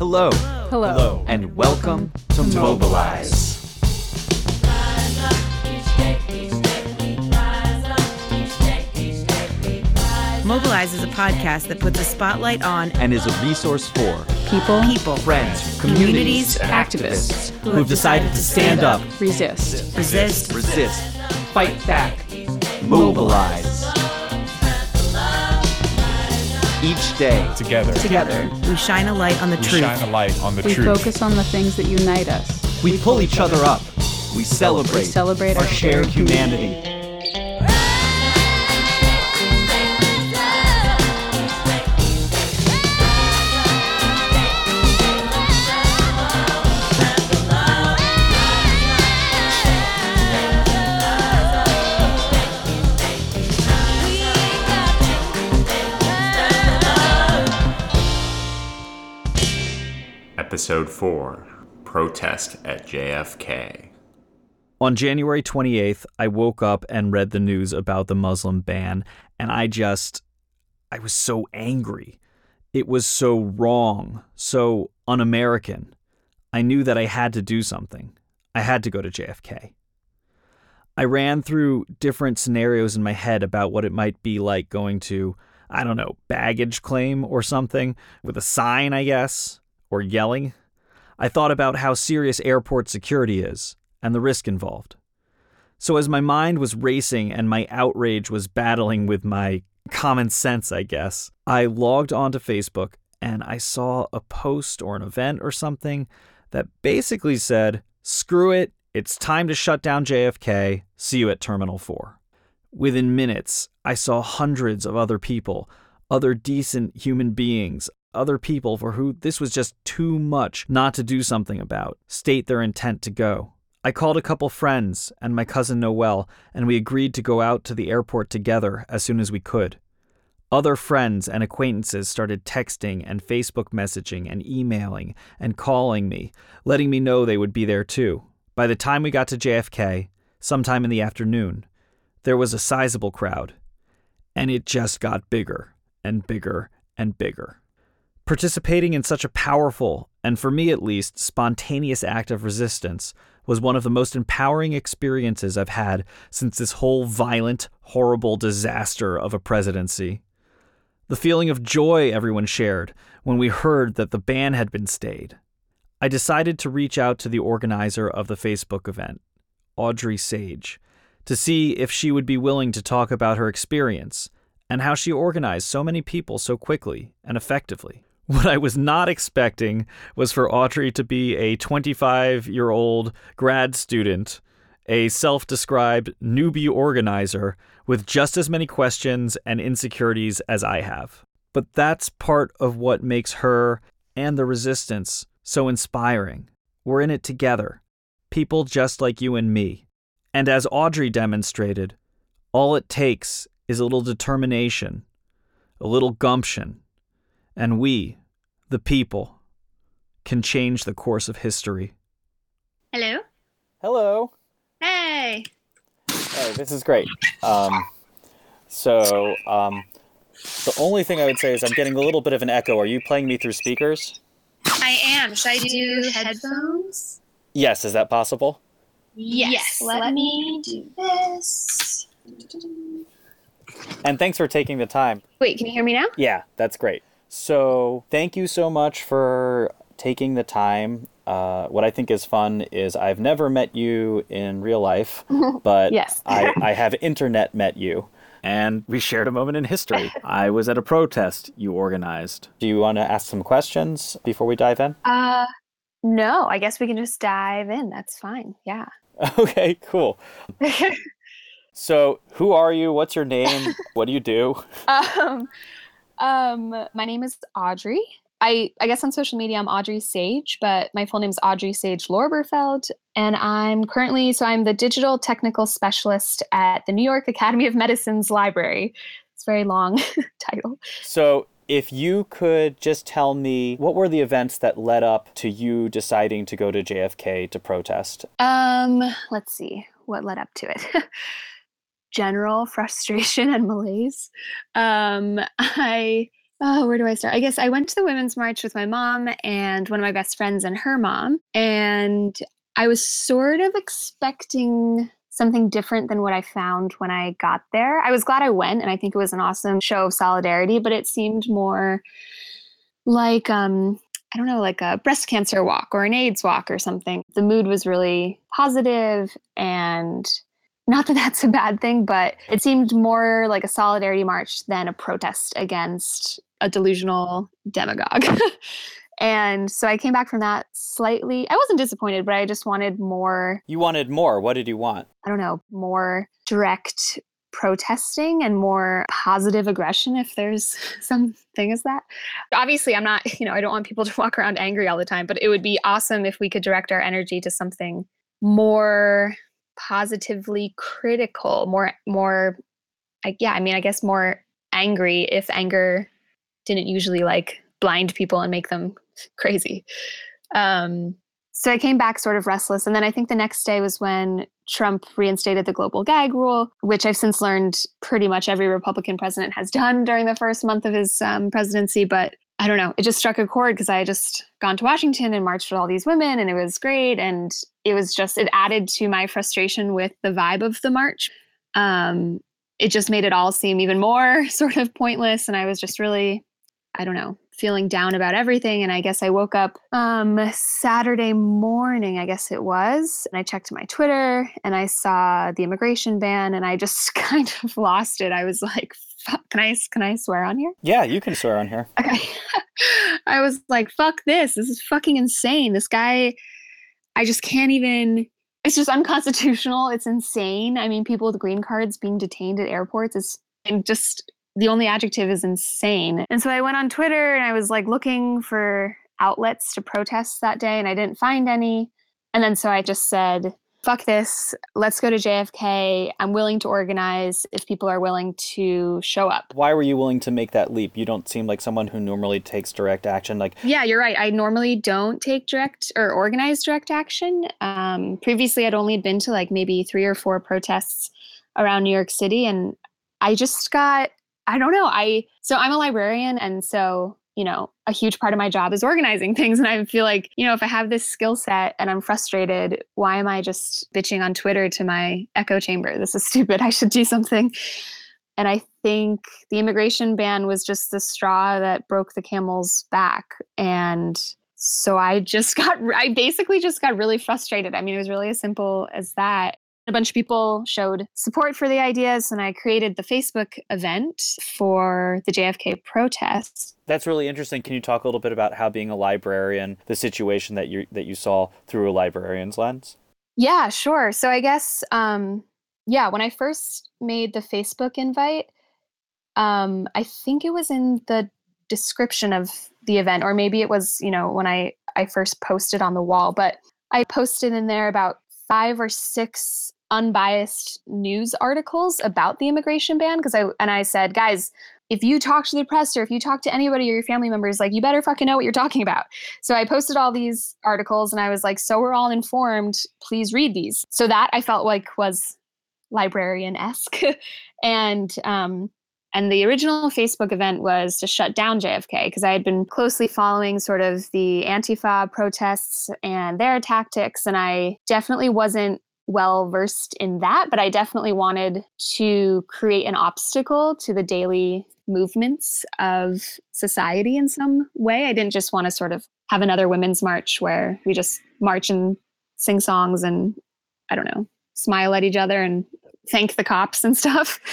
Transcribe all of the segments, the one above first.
Hello. Hello. Hello. And welcome to Mobilize. Mobilize is a podcast that puts a spotlight on And is a resource for People, people, friends, communities, activists, who've decided to stand up, resist. resist, resist, fight back, mobilize. Each day, Together, Together, we shine a light on the we truth. shine a light on the we truth. focus on the things that unite us. we pull each other up. We celebrate, We celebrate our our shared shared humanity. Episode 4 Protest at JFK. On January 28th, I woke up and read the news about the Muslim ban, and I just, I was so angry. It was so wrong, so un American. I knew that I had to do something. I had to go to JFK. I ran through different scenarios in my head about what it might be like going to, I don't know, baggage claim or something, with a sign, I guess, or yelling. I thought about how serious airport security is and the risk involved. So, as my mind was racing and my outrage was battling with my common sense, I guess, I logged onto Facebook and I saw a post or an event or something that basically said, screw it, it's time to shut down JFK, see you at Terminal 4. Within minutes, I saw hundreds of other people, other decent human beings, other people for who this was just too much not to do something about, state their intent to go. I called a couple friends and my cousin Noel, and we agreed to go out to the airport together as soon as we could. Other friends and acquaintances started texting and Facebook messaging and emailing and calling me, letting me know they would be there too. By the time we got to JFK, sometime in the afternoon, there was a sizable crowd, and it just got bigger and bigger and bigger. Participating in such a powerful, and for me at least, spontaneous act of resistance was one of the most empowering experiences I've had since this whole violent, horrible disaster of a presidency. The feeling of joy everyone shared when we heard that the ban had been stayed. I decided to reach out to the organizer of the Facebook event, Audrey Sage, to see if she would be willing to talk about her experience and how she organized so many people so quickly and effectively. What I was not expecting was for Audrey to be a 25 year old grad student, a self described newbie organizer with just as many questions and insecurities as I have. But that's part of what makes her and the resistance so inspiring. We're in it together, people just like you and me. And as Audrey demonstrated, all it takes is a little determination, a little gumption, and we, the people, can change the course of history. Hello. Hello. Hey. Hey, this is great. Um, so, um, the only thing I would say is I'm getting a little bit of an echo. Are you playing me through speakers? I am. Should I do headphones? Yes, is that possible? Yes. Let me do this. And thanks for taking the time. Wait, can you hear me now? Yeah, that's great. So, thank you so much for taking the time. Uh, what I think is fun is I've never met you in real life, but Yes. I, I have internet met you. And we shared a moment in history. I was at a protest you organized. Do you want to ask some questions before we dive in? Uh, no. I guess we can just dive in. That's fine. Yeah. Okay, cool. So, who are you? What's your name? what do you do? um, um, my name is Audrey. I, I guess on social media I'm Audrey Sage, but my full name is Audrey Sage Lorberfeld, and I'm currently so I'm the digital technical specialist at the New York Academy of Medicine's library. It's a very long title. So, if you could just tell me what were the events that led up to you deciding to go to JFK to protest? Um, let's see what led up to it. General frustration and malaise. Um, I Oh, where do I start? I guess I went to the Women's March with my mom and one of my best friends and her mom. And I was sort of expecting something different than what I found when I got there. I was glad I went and I think it was an awesome show of solidarity, but it seemed more like um I don't know, like a breast cancer walk or an AIDS walk or something. The mood was really positive and not that that's a bad thing, but it seemed more like a solidarity march than a protest against a delusional demagogue. and so I came back from that slightly. I wasn't disappointed, but I just wanted more. You wanted more. What did you want? I don't know, more direct protesting and more positive aggression if there's some thing as that. Obviously, I'm not, you know, I don't want people to walk around angry all the time, but it would be awesome if we could direct our energy to something more positively critical, more more like, yeah, I mean, I guess more angry if anger didn't usually like blind people and make them crazy. Um, so I came back sort of restless. And then I think the next day was when Trump reinstated the global gag rule, which I've since learned pretty much every Republican president has done during the first month of his um, presidency. But I don't know, it just struck a chord because I had just gone to Washington and marched with all these women and it was great. And it was just, it added to my frustration with the vibe of the march. Um, it just made it all seem even more sort of pointless. And I was just really, I don't know, feeling down about everything. And I guess I woke up um, Saturday morning, I guess it was, and I checked my Twitter and I saw the immigration ban and I just kind of lost it. I was like, fuck, can I, can I swear on here? Yeah, you can swear on here. Okay. I was like, fuck this. This is fucking insane. This guy, I just can't even. It's just unconstitutional. It's insane. I mean, people with green cards being detained at airports is just the only adjective is insane. And so I went on Twitter and I was like looking for outlets to protest that day and I didn't find any. And then so I just said, fuck this, let's go to JFK. I'm willing to organize if people are willing to show up. Why were you willing to make that leap? You don't seem like someone who normally takes direct action. Like, yeah, you're right. I normally don't take direct or organize direct action. Um, previously, I'd only been to like maybe three or four protests around New York City, and I just got I don't know. I so I'm a librarian and so, you know, a huge part of my job is organizing things and I feel like, you know, if I have this skill set and I'm frustrated, why am I just bitching on Twitter to my echo chamber? This is stupid. I should do something. And I think the immigration ban was just the straw that broke the camel's back and so I just got I basically just got really frustrated. I mean, it was really as simple as that a bunch of people showed support for the ideas and i created the facebook event for the jfk protests that's really interesting. Can you talk a little bit about how being a librarian the situation that you that you saw through a librarian's lens? Yeah sure. So i guess um yeah when i first made the facebook invite um i think it was in the description of the event or maybe it was you know when i i first posted on the wall but i posted in there about five or six unbiased news articles about the immigration ban because I and I said, guys, if you talk to the press or if you talk to anybody or your family members, like you better fucking know what you're talking about. So I posted all these articles and I was like, so we're all informed. Please read these. So that I felt like was librarian esque, and um, and the original Facebook event was to shut down JFK because I had been closely following sort of the Antifa protests and their tactics. And I definitely wasn't well versed in that, but I definitely wanted to create an obstacle to the daily movements of society in some way. I didn't just want to sort of have another women's march where we just march and sing songs and I don't know, smile at each other and thank the cops and stuff.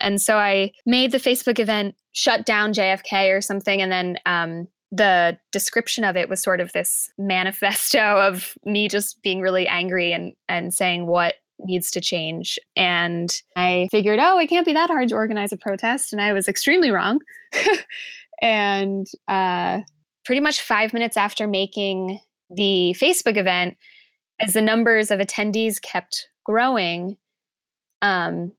And so I made the Facebook event shut down JFK or something. And then um, the description of it was sort of this manifesto of me just being really angry and, and saying what needs to change. And I figured, oh, it can't be that hard to organize a protest. And I was extremely wrong. and uh, pretty much five minutes after making the Facebook event, as the numbers of attendees kept growing, um,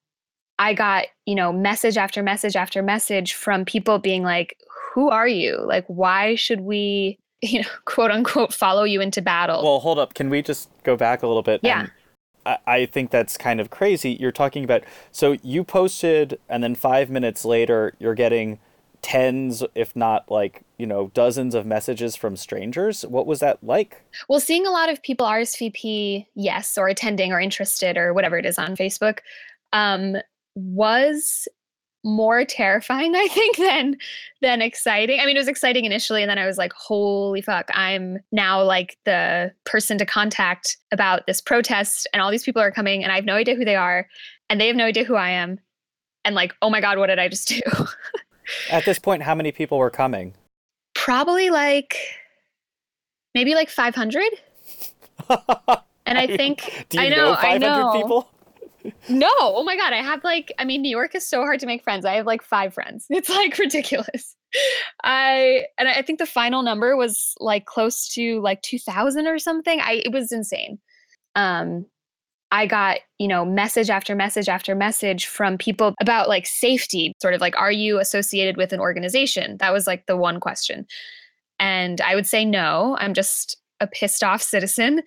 I got, you know, message after message after message from people being like, who are you? Like, why should we, you know, quote unquote, follow you into battle? Well, hold up. Can we just go back a little bit? Yeah. I, I think that's kind of crazy. You're talking about, so you posted, and then five minutes later, you're getting tens, if not like, you know, dozens of messages from strangers. What was that like? Well, seeing a lot of people RSVP, yes, or attending or interested or whatever it is on Facebook, um, was more terrifying, I think, than than exciting. I mean, it was exciting initially, and then I was like, "Holy fuck! I'm now like the person to contact about this protest, and all these people are coming, and I have no idea who they are, and they have no idea who I am, and like, oh my god, what did I just do?" At this point, how many people were coming? Probably like maybe like 500. and I think Do you I know, know 500 I know. people? No, oh my god, I have like I mean New York is so hard to make friends. I have like 5 friends. It's like ridiculous. I and I think the final number was like close to like 2000 or something. I it was insane. Um I got, you know, message after message after message from people about like safety, sort of like, are you associated with an organization? That was like the one question. And I would say no, I'm just a pissed off citizen.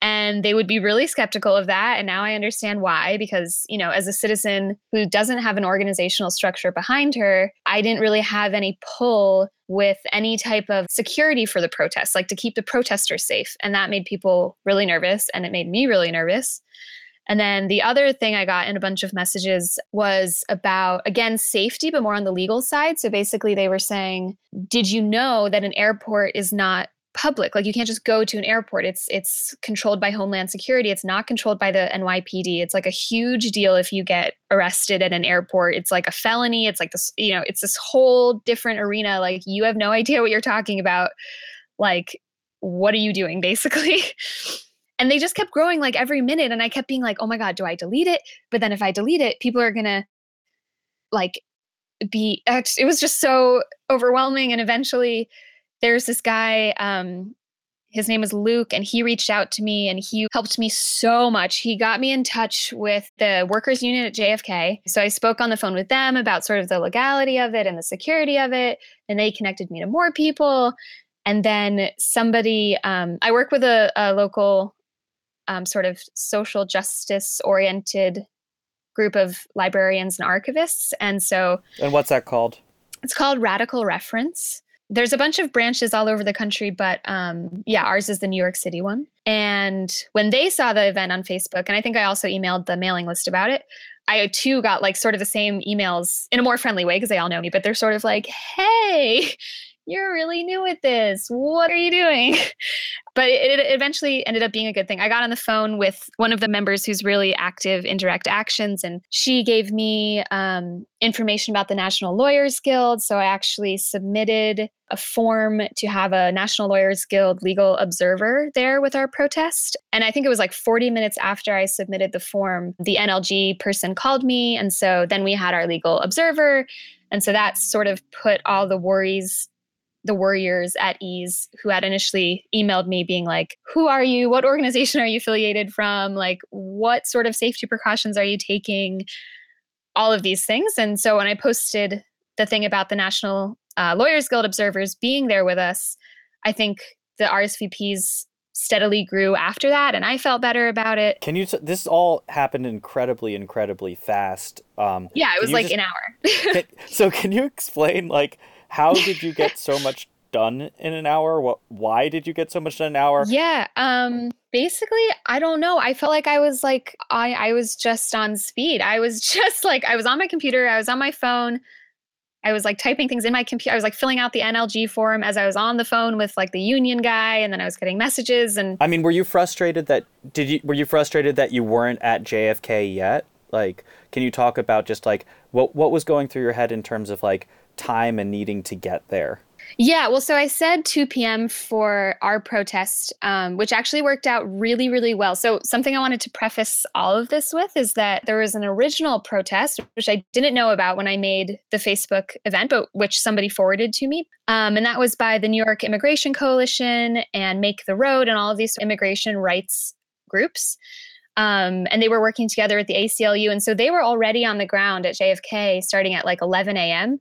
And they would be really skeptical of that. And now I understand why, because, you know, as a citizen who doesn't have an organizational structure behind her, I didn't really have any pull with any type of security for the protests, like to keep the protesters safe. And that made people really nervous. And it made me really nervous. And then the other thing I got in a bunch of messages was about, again, safety, but more on the legal side. So basically, they were saying, Did you know that an airport is not public like you can't just go to an airport. It's it's controlled by homeland security. It's not controlled by the NYPD it's like a huge deal if you get arrested at an airport. It's like a felony. It's like this you know it's this whole different arena. Like you have no idea what you're talking about. Like what are you doing basically? And they just kept growing like every minute. And i kept being like oh my god do i delete it? But then if i delete it people are gonna like be uh, it was just so overwhelming. And eventually there's this guy um his name is Luke and he reached out to me and he helped me so much. He got me in touch with the workers union at JFK. So I spoke on the phone with them about sort of the legality of it and the security of it and they connected me to more people. And then somebody um, I work with a, a local um, sort of social justice oriented group of librarians and archivists. And so And what's that called? it's called Radical Reference. There's a bunch of branches all over the country, but um, yeah, ours is the New York City one. And when they saw the event on Facebook, and I think I also emailed the mailing list about it, I too got like sort of the same emails in a more friendly way because they all know me, but they're sort of like, hey, you're really new at this. What are you doing? But it, it, eventually ended up being a good thing. I got on the phone with one of the members who's really active in direct actions, and she gave me um, information about the National Lawyers Guild. So I actually submitted a form to have a National Lawyers Guild legal observer there with our protest. And I think it was like 40 minutes after I submitted the form, the NLG person called me. And so then we had our legal observer. And so that sort of put all the worries the warriors at ease who had initially emailed me being like who are you? What organization are you affiliated from? Like what sort of safety precautions are you taking? All of these things. And so when i posted the thing about the national uh, lawyers guild observers being there with us i think the rsvps steadily grew after that and i felt better about it Can you? T- this all happened incredibly, incredibly fast. Um, yeah it was like just- an hour can- so can you explain like how did you get so much done in an hour? What? Why did you get so much done in an hour? Yeah. Um basically, I don't know. I felt like I was like I I was just on speed. I was just like I was on my computer, I was on my phone. I was like typing things in my computer. I was like filling out the NLG form as I was on the phone with like the union guy and then I was getting messages and I mean, were you frustrated that did you were you frustrated that you weren't at JFK yet? Like, can you talk about just like what what was going through your head in terms of like time and needing to get there? Yeah, well, so I said 2 p.m. for our protest, um, which actually worked out really, really well. So, something I wanted to preface all of this with is that there was an original protest, which I didn't know about when I made the Facebook event, but which somebody forwarded to me. Um, and that was by the New York Immigration Coalition and Make the Road and all of these immigration rights groups. Um, and they were working together at the ACLU. And so they were already on the ground at JFK starting at like 11 a.m.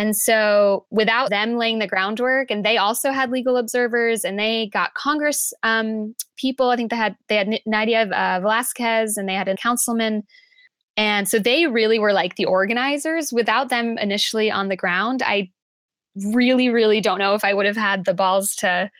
And so, without them laying the groundwork, and they also had legal observers, and they got Congress um, people. I think they had they had Nadia uh, Velázquez, and they had a councilman. And so they really were like the organizers. Without them initially on the ground, I really, really don't know if I would have had the balls to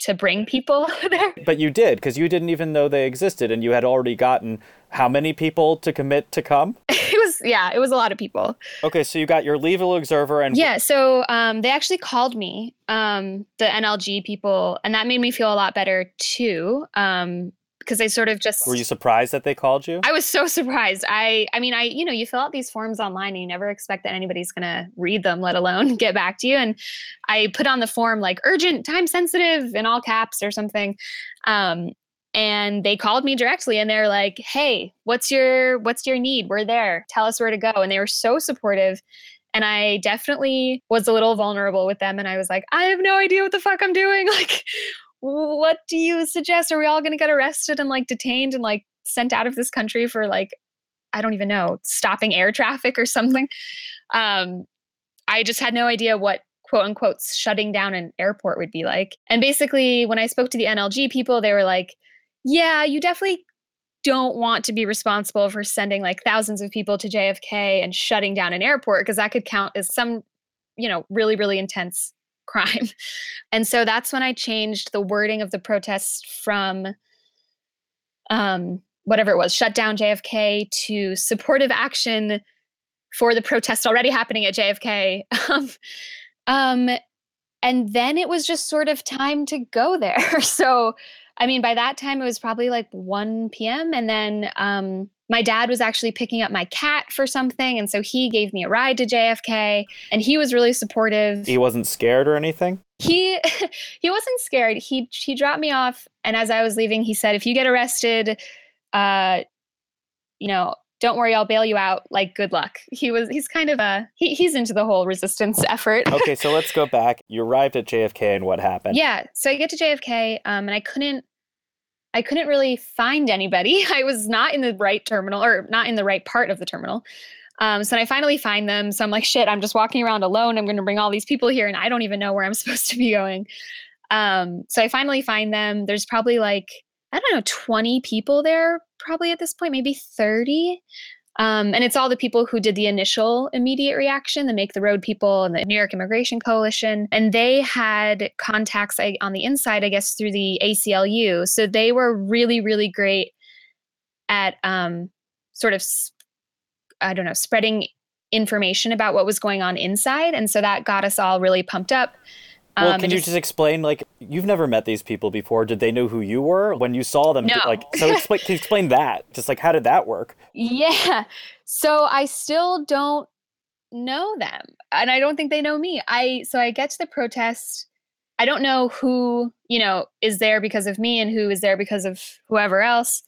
to bring people there. But you did, because you didn't even know they existed, and you had already gotten how many people to commit to come? was yeah, it was a lot of people. Okay, so you got your legal observer and Yeah, so um, they actually called me, um, the NLG people, and that made me feel a lot better too. Um, because they sort of just were you surprised that they called you? I was so surprised. I I mean, I you know, you fill out these forms online and you never expect that anybody's going to read them, let alone get back to you. And I put on the form like urgent, time sensitive in all caps or something. Um and they called me directly and they're like, "Hey, what's your what's your need? We're there. Tell us where to go." And they were so supportive. And I definitely was a little vulnerable with them and I was like, "I have no idea what the fuck I'm doing." Like what do you suggest? Are we all going to get arrested and like detained and like sent out of this country for like, I don't even know, stopping air traffic or something? Um, I just had no idea what quote unquote shutting down an airport would be like. And basically, when I spoke to the NLG people, they were like, yeah, you definitely don't want to be responsible for sending like thousands of people to JFK and shutting down an airport because that could count as some, you know, really, really intense crime. And so that's when I changed the wording of the protest from um, whatever it was, shut down JFK to supportive action for the protest already happening at JFK. um, um, and then it was just sort of time to go there. so, I mean, by that time it was probably like 1 p.m. And then um, my dad was actually picking up my cat for something and so he gave me a ride to JFK and he was really supportive. He wasn't scared or anything? He he wasn't scared. He he dropped me off and as I was leaving he said if you get arrested uh you know don't worry I'll bail you out like good luck. He was he's kind of a he, he's into the whole resistance effort. okay, so let's go back. You arrived at JFK and what happened? Yeah, so I get to JFK um and I couldn't I couldn't really find anybody. I was not in the right terminal or not in the right part of the terminal. Um, so I finally find them. So I'm like, shit, I'm just walking around alone. I'm going to bring all these people here and I don't even know where I'm supposed to be going. Um, so I finally find them. There's probably like, I don't know, 20 people there, probably at this point, maybe 30. Um, and it's all the people who did the initial immediate reaction, the Make the Road people and the New York Immigration Coalition. And they had contacts on the inside, I guess, through the ACLU. So they were really, really great at um, sort of, I don't know, spreading information about what was going on inside. And so that got us all really pumped up. Well, um, can you just, explain? Like, you've never met these people before. Did they know who you were when you saw them? No. Like, so explain, can you explain that? Just like, how did that work? Yeah. So I still don't know them, and I don't think they know me. I so I get to the protest. I don't know who you know is there because of me and who is there because of whoever else.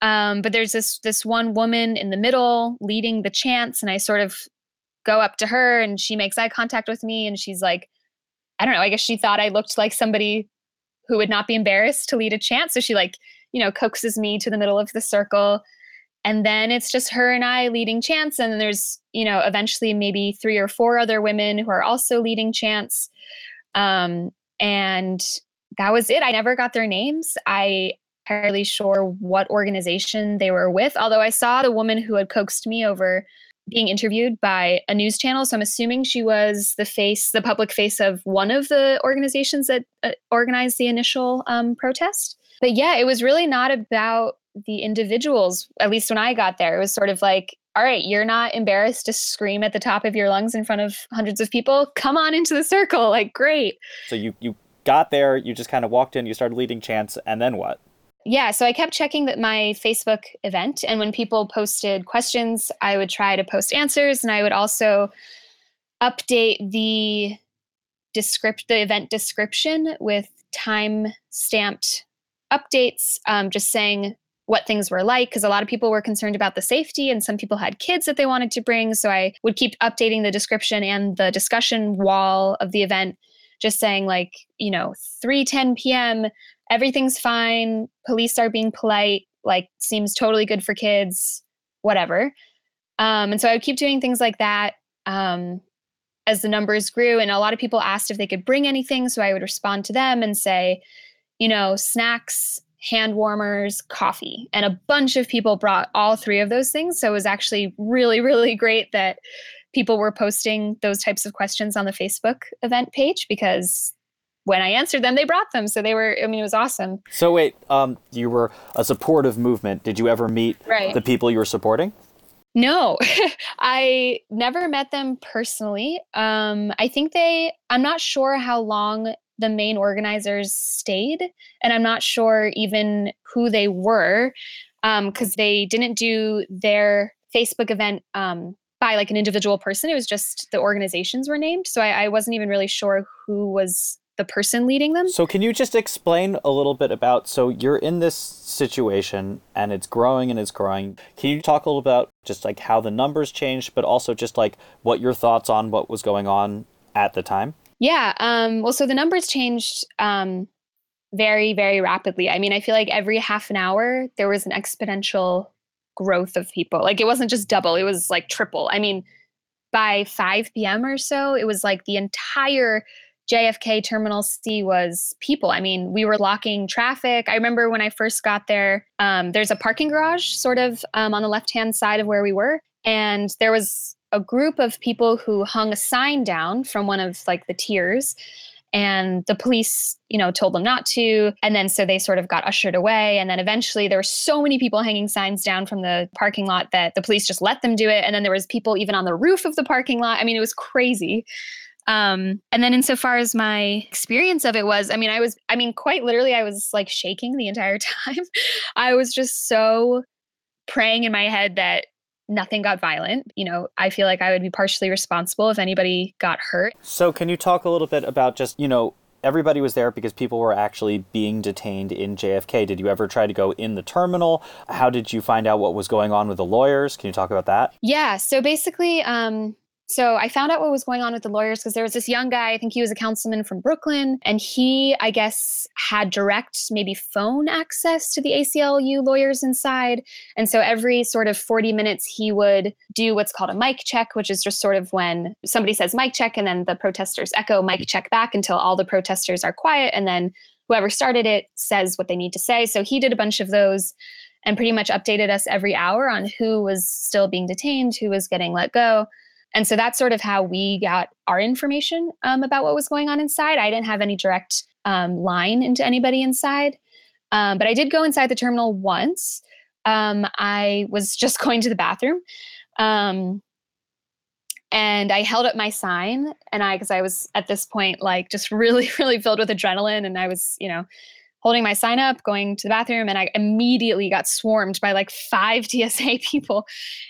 Um, but there's this this one woman in the middle leading the chants, and I sort of go up to her, and she makes eye contact with me, and she's like I don't know, I guess she thought I looked like somebody who would not be embarrassed to lead a chant. So she like, you know, coaxes me to the middle of the circle. And then it's just her and I leading chants. And then there's, you know, eventually maybe three or four other women who are also leading chants. Um, and that was it. I never got their names. I entirely sure what organization they were with. Although I saw the woman who had coaxed me over being interviewed by a news channel. So I'm assuming she was the face, the public face of one of the organizations that uh, organized the initial um, protest. But yeah, it was really not about the individuals, at least when I got there. It was sort of like, all right, you're not embarrassed to scream at the top of your lungs in front of hundreds of people. Come on into the circle. Like, great. So you, you got there, you just kind of walked in, you started leading chants, and then what? Yeah, so I kept checking that my Facebook event, and when people posted questions, I would try to post answers, and I would also update the descript the event description with time stamped updates, um, just saying what things were like because a lot of people were concerned about the safety and some people had kids that they wanted to bring so i would keep updating the description and the discussion wall of the event just saying like you know 3:10 p.m everything's fine. Police are being polite, like seems totally good for kids, whatever. Um, and so I would keep doing things like that um, as the numbers grew. And a lot of people asked if they could bring anything. So I would respond to them and say, you know, snacks hand warmers, coffee. And a bunch of people brought all three of those things. So it was actually really, really great that people were posting those types of questions on the Facebook event page because when I answered them, they brought them. So they were, I mean, it was awesome. So wait, um, you were a supportive movement. Did you ever meet Right. the people you were supporting? No, I never met them personally. Um, I think they, I'm not sure how long the main organizers stayed, and I'm not sure even who they were because they didn't do their Facebook event um, by like an individual person. It was just the organizations were named. So I, I wasn't even really sure who was the person leading them. So can you just explain a little bit about so you're in this situation and it's growing and it's growing. Can you talk a little about just like how the numbers changed, but also just like what your thoughts on what was going on at the time? Yeah. Um, well, so the numbers changed um, very, very rapidly. I mean, I feel like every half an hour there was an exponential growth of people. Like it wasn't just double, it was like triple. I mean, by 5 p.m. or so, it was like the entire JFK Terminal C was people. I mean, we were blocking traffic. I remember when I first got there, um, there's a parking garage sort of um, on the left hand side of where we were. And there was a group of people who hung a sign down from one of like the tiers and the police you know told them not to and then so they sort of got ushered away and then eventually there were so many people hanging signs down from the parking lot that the police just let them do it and then there was people even on the roof of the parking lot i mean it was crazy um, and then insofar as my experience of it was i mean i was i mean quite literally i was like shaking the entire time i was just so praying in my head that nothing got violent you know i feel like i would be partially responsible if anybody got hurt So can you talk a little bit about just, you know, everybody was there because people were actually being detained in JFK. Did you ever try to go in the terminal? How did you find out what was going on with the lawyers? Can you talk about that? Yeah. So basically, um, so I found out what was going on with the lawyers because there was this young guy, I think he was a councilman from Brooklyn, and he, I guess, had direct maybe phone access to the ACLU lawyers inside. And so every sort of 40 minutes, he would do what's called a mic check, which is just sort of when somebody says mic check and then the protesters echo mic check back until all the protesters are quiet. And then whoever started it says what they need to say. So he did a bunch of those and pretty much updated us every hour on who was still being detained, who was getting let go. And so that's sort of how we got our information um, about what was going on inside. I didn't have any direct um, line into anybody inside, um, but I did go inside the terminal once. Um, I was just going to the bathroom. Um, and I held up my sign, and I, because I was at this point like just really, really filled with adrenaline, and I was, you know, holding my sign up, going to the bathroom, and I immediately got swarmed by like five TSA people.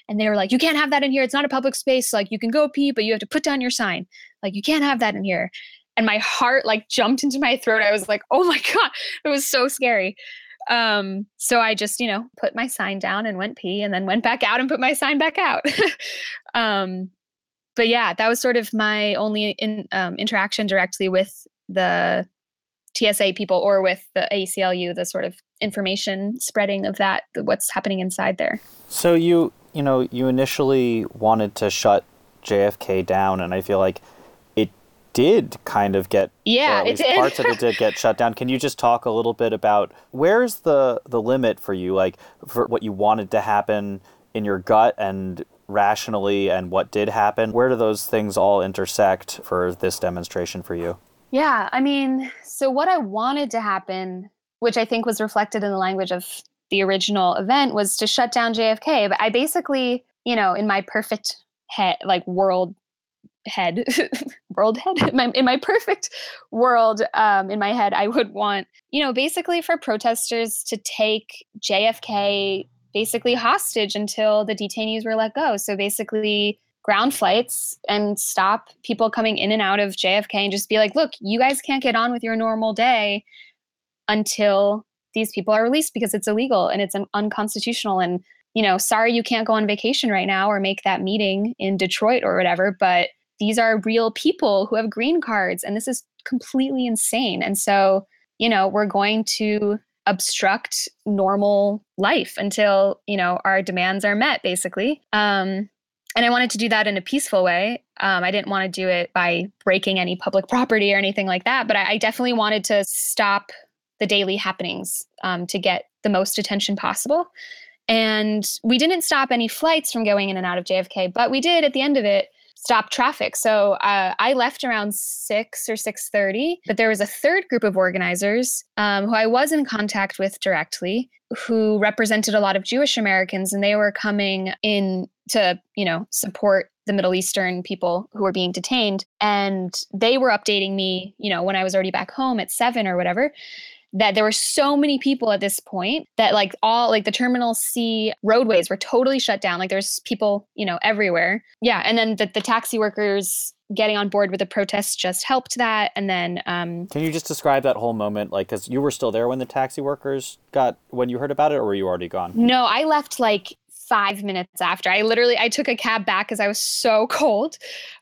And they were like, You can't have that in here. It's not a public space. Like, you can go pee, but you have to put down your sign. Like, you can't have that in here. And my heart like jumped into my throat. I was like, Oh my God. It was so scary. Um, so I just, you know, put my sign down and went pee and then went back out and put my sign back out. um, but yeah, that was sort of my only in, um, interaction directly with the TSA people or with the ACLU, the sort of information spreading of that, what's happening inside there. So you, you know, you initially wanted to shut JFK down, and I feel like it did kind of get Yeah, it least did. parts of it did get shut down. Can you just talk a little bit about where's the the limit for you, like for what you wanted to happen in your gut and rationally, and what did happen? Where do those things all intersect for this demonstration for you? Yeah, I mean, so what I wanted to happen, which I think was reflected in the language of the original event, was to shut down JFK. But I basically, you know, in my perfect head, like world head, world head, in my, in my perfect world, um, in my head, I would want, you know, basically for protesters to take JFK basically hostage until the detainees were let go. So basically, ground flights and stop people coming in and out of JFK and just be like, look, you guys can't get on with your normal day until these people are released because it's illegal and it's un- unconstitutional. And, you know, sorry you can't go on vacation right now or make that meeting in Detroit or whatever, but these are real people who have green cards and this is completely insane. And so, you know, we're going to obstruct normal life until, you know, our demands are met, basically. Um, and I wanted to do that in a peaceful way. Um, I didn't want to do it by breaking any public property or anything like that. But I, I definitely wanted to stop the daily happenings um, to get the most attention possible. And we didn't stop any flights from going in and out of JFK, but we did at the end of it stop traffic. So uh, I left around six or six thirty, but there was a third group of organizers um, who I was in contact with directly, who represented a lot of Jewish Americans, and they were coming in to you know support the Middle Eastern people who were being detained, and they were updating me, you know, when I was already back home at seven or whatever that there were so many people at this point that like all like the terminal c roadways were totally shut down like there's people you know everywhere. Yeah and then the, the taxi workers getting on board with the protests just helped that and then um Can you just describe that whole moment, like, because you were still there when the taxi workers got when you heard about it, or were you already gone? no i left like five minutes after. I literally i took a cab back because i was so cold.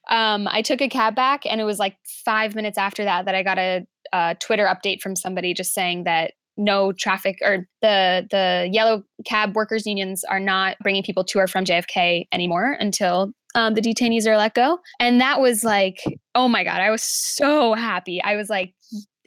Um i took a cab back and it was like five minutes after that that i got a, a twitter update from somebody just saying that no traffic or the the yellow cab workers unions are not bringing people to or from jfk anymore until um, the detainees are let go. And that was like oh my god i was so happy. I was like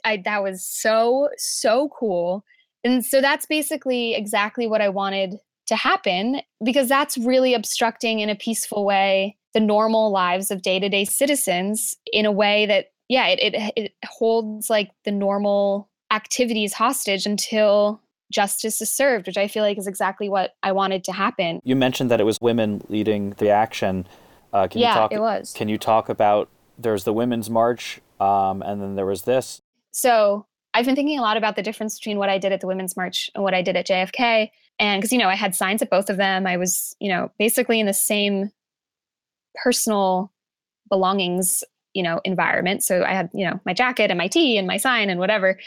I, that was so so cool. And so that's basically exactly what i wanted to happen because that's really obstructing in a peaceful way the normal lives of day-to-day citizens in a way that yeah it, it, it holds like the normal activities hostage until justice is served which i feel like is exactly what i wanted to happen You mentioned that it was women leading the action. Uh, can Yeah, you talk, it was. Can you talk about there's the women's march, um, and then there was this. so I've been thinking a lot about the difference between what I did at the Women's March and what I did at JFK. And because, you know, I had signs at both of them, I was, you know, basically in the same personal belongings, you know, environment. So I had, you know, my jacket and my tea and my sign and whatever.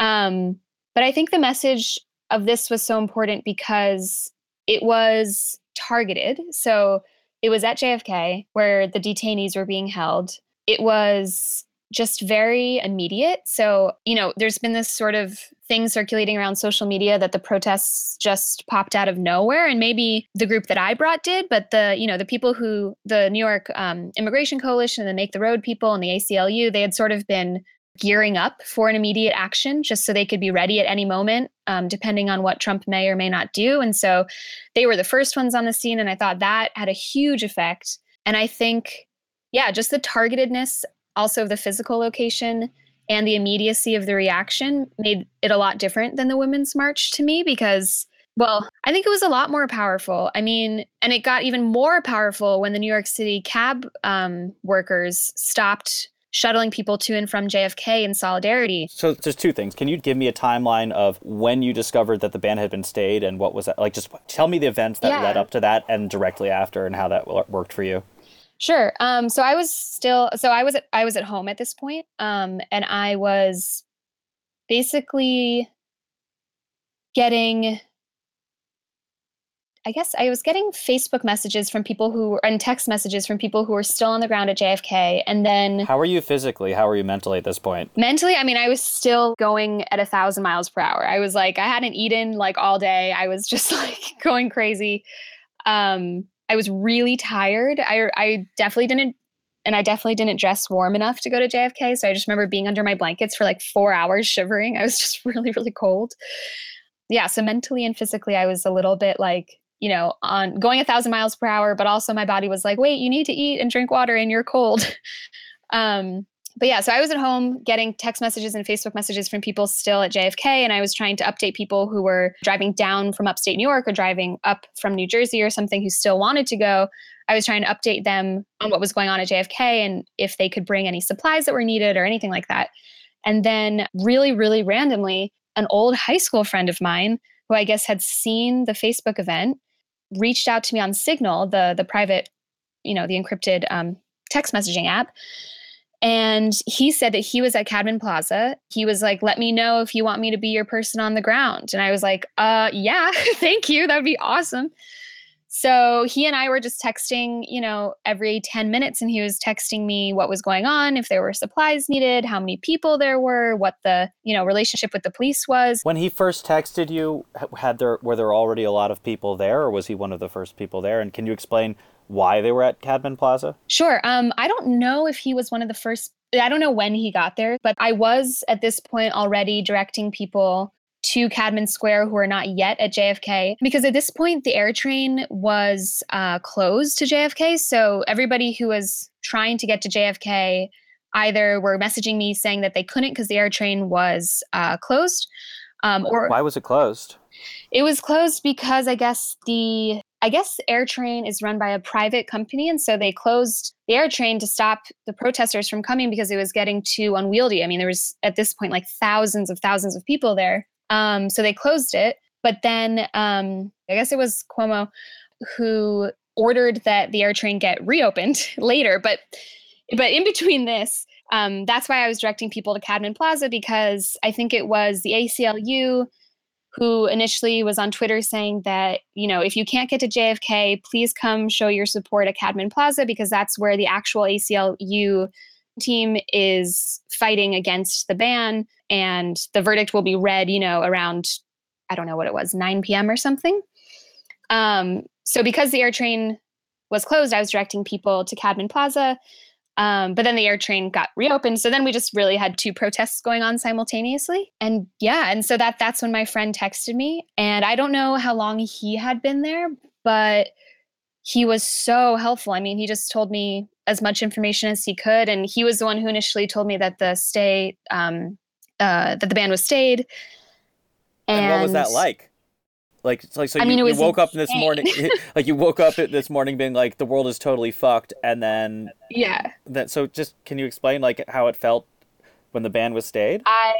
Um, but I think the message of this was so important because it was targeted. So it was at JFK where the detainees were being held. It was just very immediate. So, you know, there's been this sort of thing circulating around social media that the protests just popped out of nowhere. And maybe the group that I brought did, but the, you know, the people who, the New York um, Immigration Coalition and the Make the Road people and the ACLU, they had sort of been gearing up for an immediate action just so they could be ready at any moment, um, depending on what Trump may or may not do. And so they were the first ones on the scene. And I thought that had a huge effect. And I think, yeah, just the targetedness also the physical location and the immediacy of the reaction made it a lot different than the Women's March to me because. Well, I think it was a lot more powerful. I mean, and it got even more powerful when the New York City cab um, workers stopped shuttling people to and from JFK in solidarity. So there's two things. Can you give me a timeline of when you discovered that the ban had been stayed, and what was that like? Just tell me the events that Yeah. led up to that, and directly after, and how that worked for you. Sure. Um, so I was still so I was at I was at home at this point, um, and I was basically getting I guess I was getting Facebook messages from people who were and text messages from people who were still on the ground at JFK. And then How are you physically? How are you mentally at this point? mentally, I mean, I was still going at a thousand miles per hour. I was like, I hadn't eaten like all day. I was just like going crazy. Um, I was really tired. I I definitely didn't and I definitely didn't dress warm enough to go to JFK. So I just remember being under my blankets for like four hours shivering. I was just really, really cold. Yeah. So mentally and physically, I was a little bit like, you know, on going a thousand miles per hour, but also my body was like, wait, you need to eat and drink water and you're cold. um, but yeah, so I was at home getting text messages and Facebook messages from people still at JFK, and I was trying to update people who were driving down from upstate New York or driving up from New Jersey or something who still wanted to go. I was trying to update them on what was going on at JFK and if they could bring any supplies that were needed or anything like that. And then, really, really randomly, an old high school friend of mine who I guess had seen the Facebook event reached out to me on Signal, the the private, you know, the encrypted um, text messaging app. And he said that he was at Cadman Plaza. He was like, let me know if you want me to be your person on the ground. And I was like, uh, yeah, thank you. That would be awesome. So he and I were just texting, you know, every 10 minutes, and he was texting me what was going on, if there were supplies needed, how many people there were, what the, you know, relationship with the police was. When he first texted you, had there were there already a lot of people there, or was he one of the first people there? And can you explain why they were at Cadman Plaza? Sure. Um, I don't know if he was one of the first I don't know when he got there, but I was at this point already directing people to Cadman Square who are not yet at JFK because at this point the air train was uh, closed to JFK. So everybody who was trying to get to JFK either were messaging me saying that they couldn't because the air train was uh, closed, um, or Why was it closed? it was closed because I guess the I guess AirTrain is run by a private company, and so they closed the AirTrain to stop the protesters from coming because it was getting too unwieldy. I mean, there was at this point like thousands of thousands of people there, um, so they closed it. But then um, I guess it was Cuomo who ordered that the AirTrain get reopened later. But but in between this, um, that's why I was directing people to Cadman Plaza because I think it was the ACLU who initially was on Twitter saying that, you know, if you can't get to JFK, please come show your support at Cadman Plaza because that's where the actual ACLU team is fighting against the ban. And the verdict will be read, you know, around, I don't know what it was, 9 p.m. or something. Um, so because the AirTrain was closed, I was directing people to Cadman Plaza. Um, but then the AirTrain got reopened. So then we just really had two protests going on simultaneously. And yeah, and so that that's when my friend texted me. And I don't know how long he had been there, but he was so helpful. I mean, he just told me as much information as he could. And he was the one who initially told me that the stay um, uh, that the band was stayed. And, what was that like? Like, it's like so I you, mean, you woke up this morning, like you woke up this morning being like the world is totally fucked, and then Yeah. that. So just can you explain like how it felt when the band was stayed? I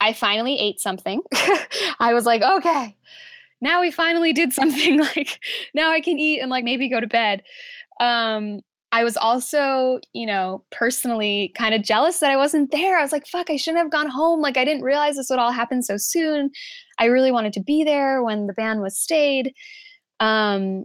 I finally ate something. I was like, okay, now we finally did something. Like now I can eat and like maybe go to bed. Um, I was also, you know, personally kind of jealous that I wasn't there. I was like, fuck, I shouldn't have gone home. Like I didn't realize this would all happen so soon. I really wanted to be there when the band was stayed. Um,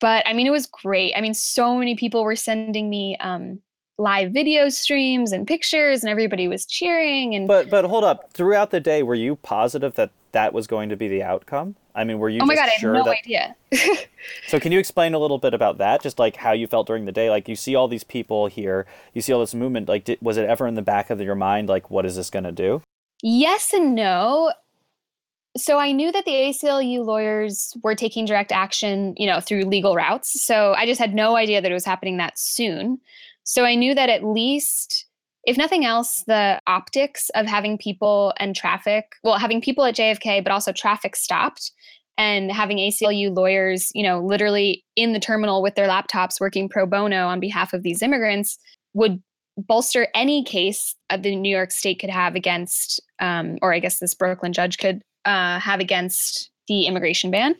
but I mean, it was great. I mean, so many people were sending me um, live video streams and pictures, and everybody was cheering. And But but hold up, throughout the day, were you positive that that was going to be the outcome? I mean, were you oh my god, I sure had no that? idea. So can you explain a little bit about that? Just like how you felt during the day. Like you see all these people here, you see all this movement. Like, did, was it ever in the back of your mind, like, what is this going to do? yes and no. So I knew that the ACLU lawyers were taking direct action, you know, through legal routes. So I just had no idea that it was happening that soon. So I knew that at least, if nothing else, the optics of having people and traffic, well, having people at JFK, but also traffic stopped and having ACLU lawyers, you know, literally in the terminal with their laptops working pro bono on behalf of these immigrants would bolster any case that the New York State could have against, um, or I guess this Brooklyn judge could uh, have against the immigration ban.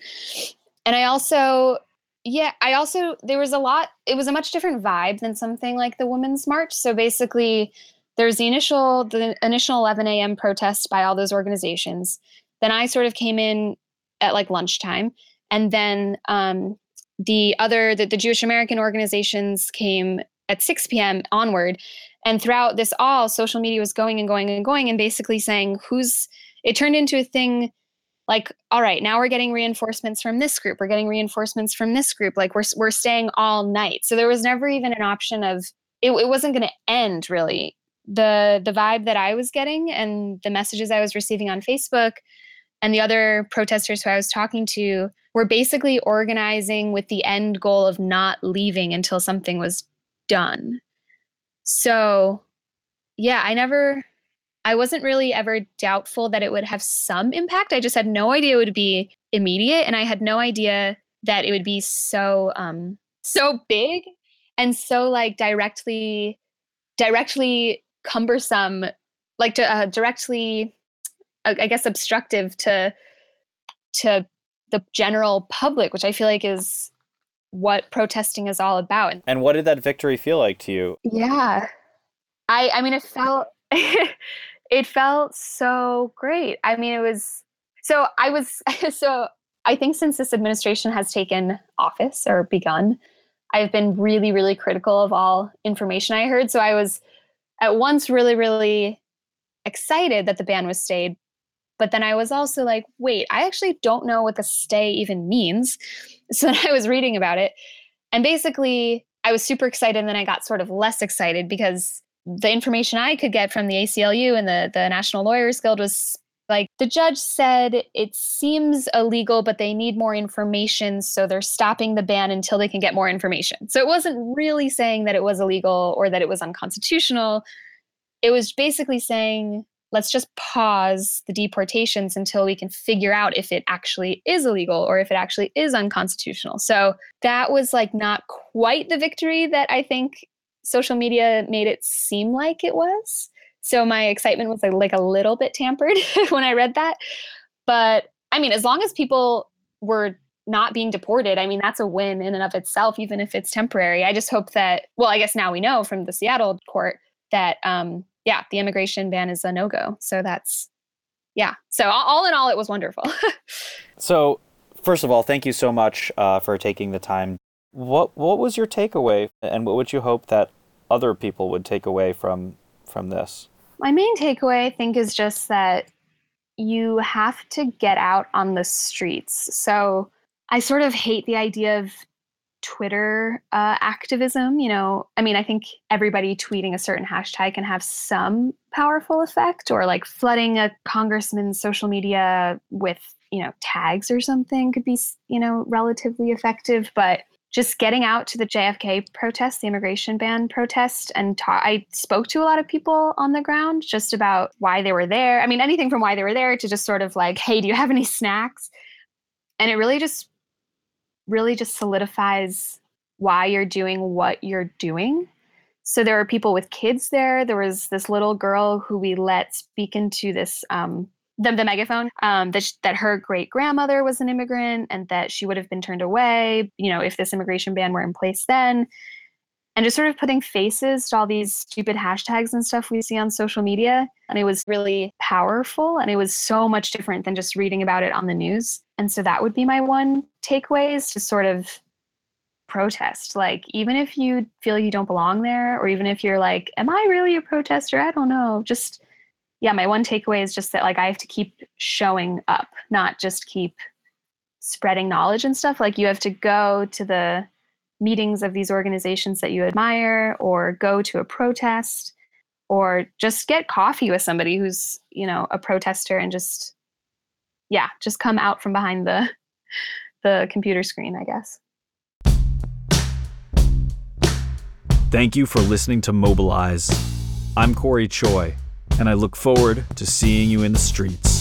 And I also, yeah, I also, there was a lot, it was a much different vibe than something like the Women's March. So basically, there's the initial, the initial 11 a.m. protest by all those organizations. Then I sort of came in at like lunchtime. And then um, the other, the, the Jewish American organizations came at 6 p.m. onward. And throughout this all, social media was going and going and going and basically saying who's, it turned into a thing like, all right, now we're getting reinforcements from this group. We're getting reinforcements from this group. Like we're, we're staying all night. So there was never even an option of, it, it wasn't going to end really. The, the vibe that I was getting and the messages I was receiving on Facebook and the other protesters who I was talking to were basically organizing with the end goal of not leaving until something was done. So, yeah, I never, I wasn't really ever doubtful that it would have some impact. I just had no idea it would be immediate, and I had no idea that it would be so, um, so big and so like directly, directly cumbersome, like uh, directly, I guess, obstructive to to the general public, which I feel like is what protesting is all about. And what did that victory feel like to you? Yeah. I I mean it felt it felt so great. I mean it was so I was so I think since this administration has taken office or begun, I've been really really critical of all information I heard. So I was at once really really excited that the ban was stayed, but then I was also like, wait, I actually don't know what the stay even means. So then I was reading about it. And basically, I was super excited. And then I got sort of less excited because the information I could get from the ACLU and the the National Lawyers Guild was like the judge said it seems illegal but they need more information so they're stopping the ban until they can get more information. So it wasn't really saying that it was illegal or that it was unconstitutional. It was basically saying let's just pause the deportations until we can figure out if it actually is illegal or if it actually is unconstitutional. So that was like not quite the victory that I think social media made it seem like it was. So my excitement was like, like a little bit tampered when I read that. But I mean, as long as people were not being deported, I mean, that's a win in and of itself, even if it's temporary. I just hope that, well, I guess now we know from the Seattle court that um, yeah, the immigration ban is a no go. So that's, yeah. So all in all, it was wonderful. so, first of all, thank you so much uh, for taking the time. What what was your takeaway, and what would you hope that other people would take away from from this? My main takeaway, I think, is just that you have to get out on the streets. So I sort of hate the idea of Twitter uh, activism. You know, I mean, I think everybody tweeting a certain hashtag can have some powerful effect, or like flooding a congressman's social media with, you know, tags or something could be, you know, relatively effective. But just getting out to the JFK protest, the immigration ban protest, and ta- I spoke to a lot of people on the ground just about why they were there. I mean, anything from why they were there to just sort of like, hey, do you have any snacks? And it really just really just solidifies why you're doing what you're doing. So there were people with kids there. There was this little girl who we let speak into this um, the, the megaphone um, that that her great grandmother was an immigrant and that she would have been turned away, you know, if this immigration ban were in place then. And just sort of putting faces to all these stupid hashtags and stuff we see on social media. And it was really powerful. And it was so much different than just reading about it on the news. And so that would be my one takeaway is to sort of protest. Like, even if you feel you don't belong there, or even if you're like, am I really a protester? I don't know. Just, yeah, my one takeaway is just that, like, I have to keep showing up, not just keep spreading knowledge and stuff. Like, you have to go to the meetings of these organizations that you admire, or go to a protest, or just get coffee with somebody who's, you know, a protester and just yeah, just come out from behind the the computer screen, I guess. Thank you for listening to Mobilize. I'm Corey Choi, and I look forward to seeing you in the streets.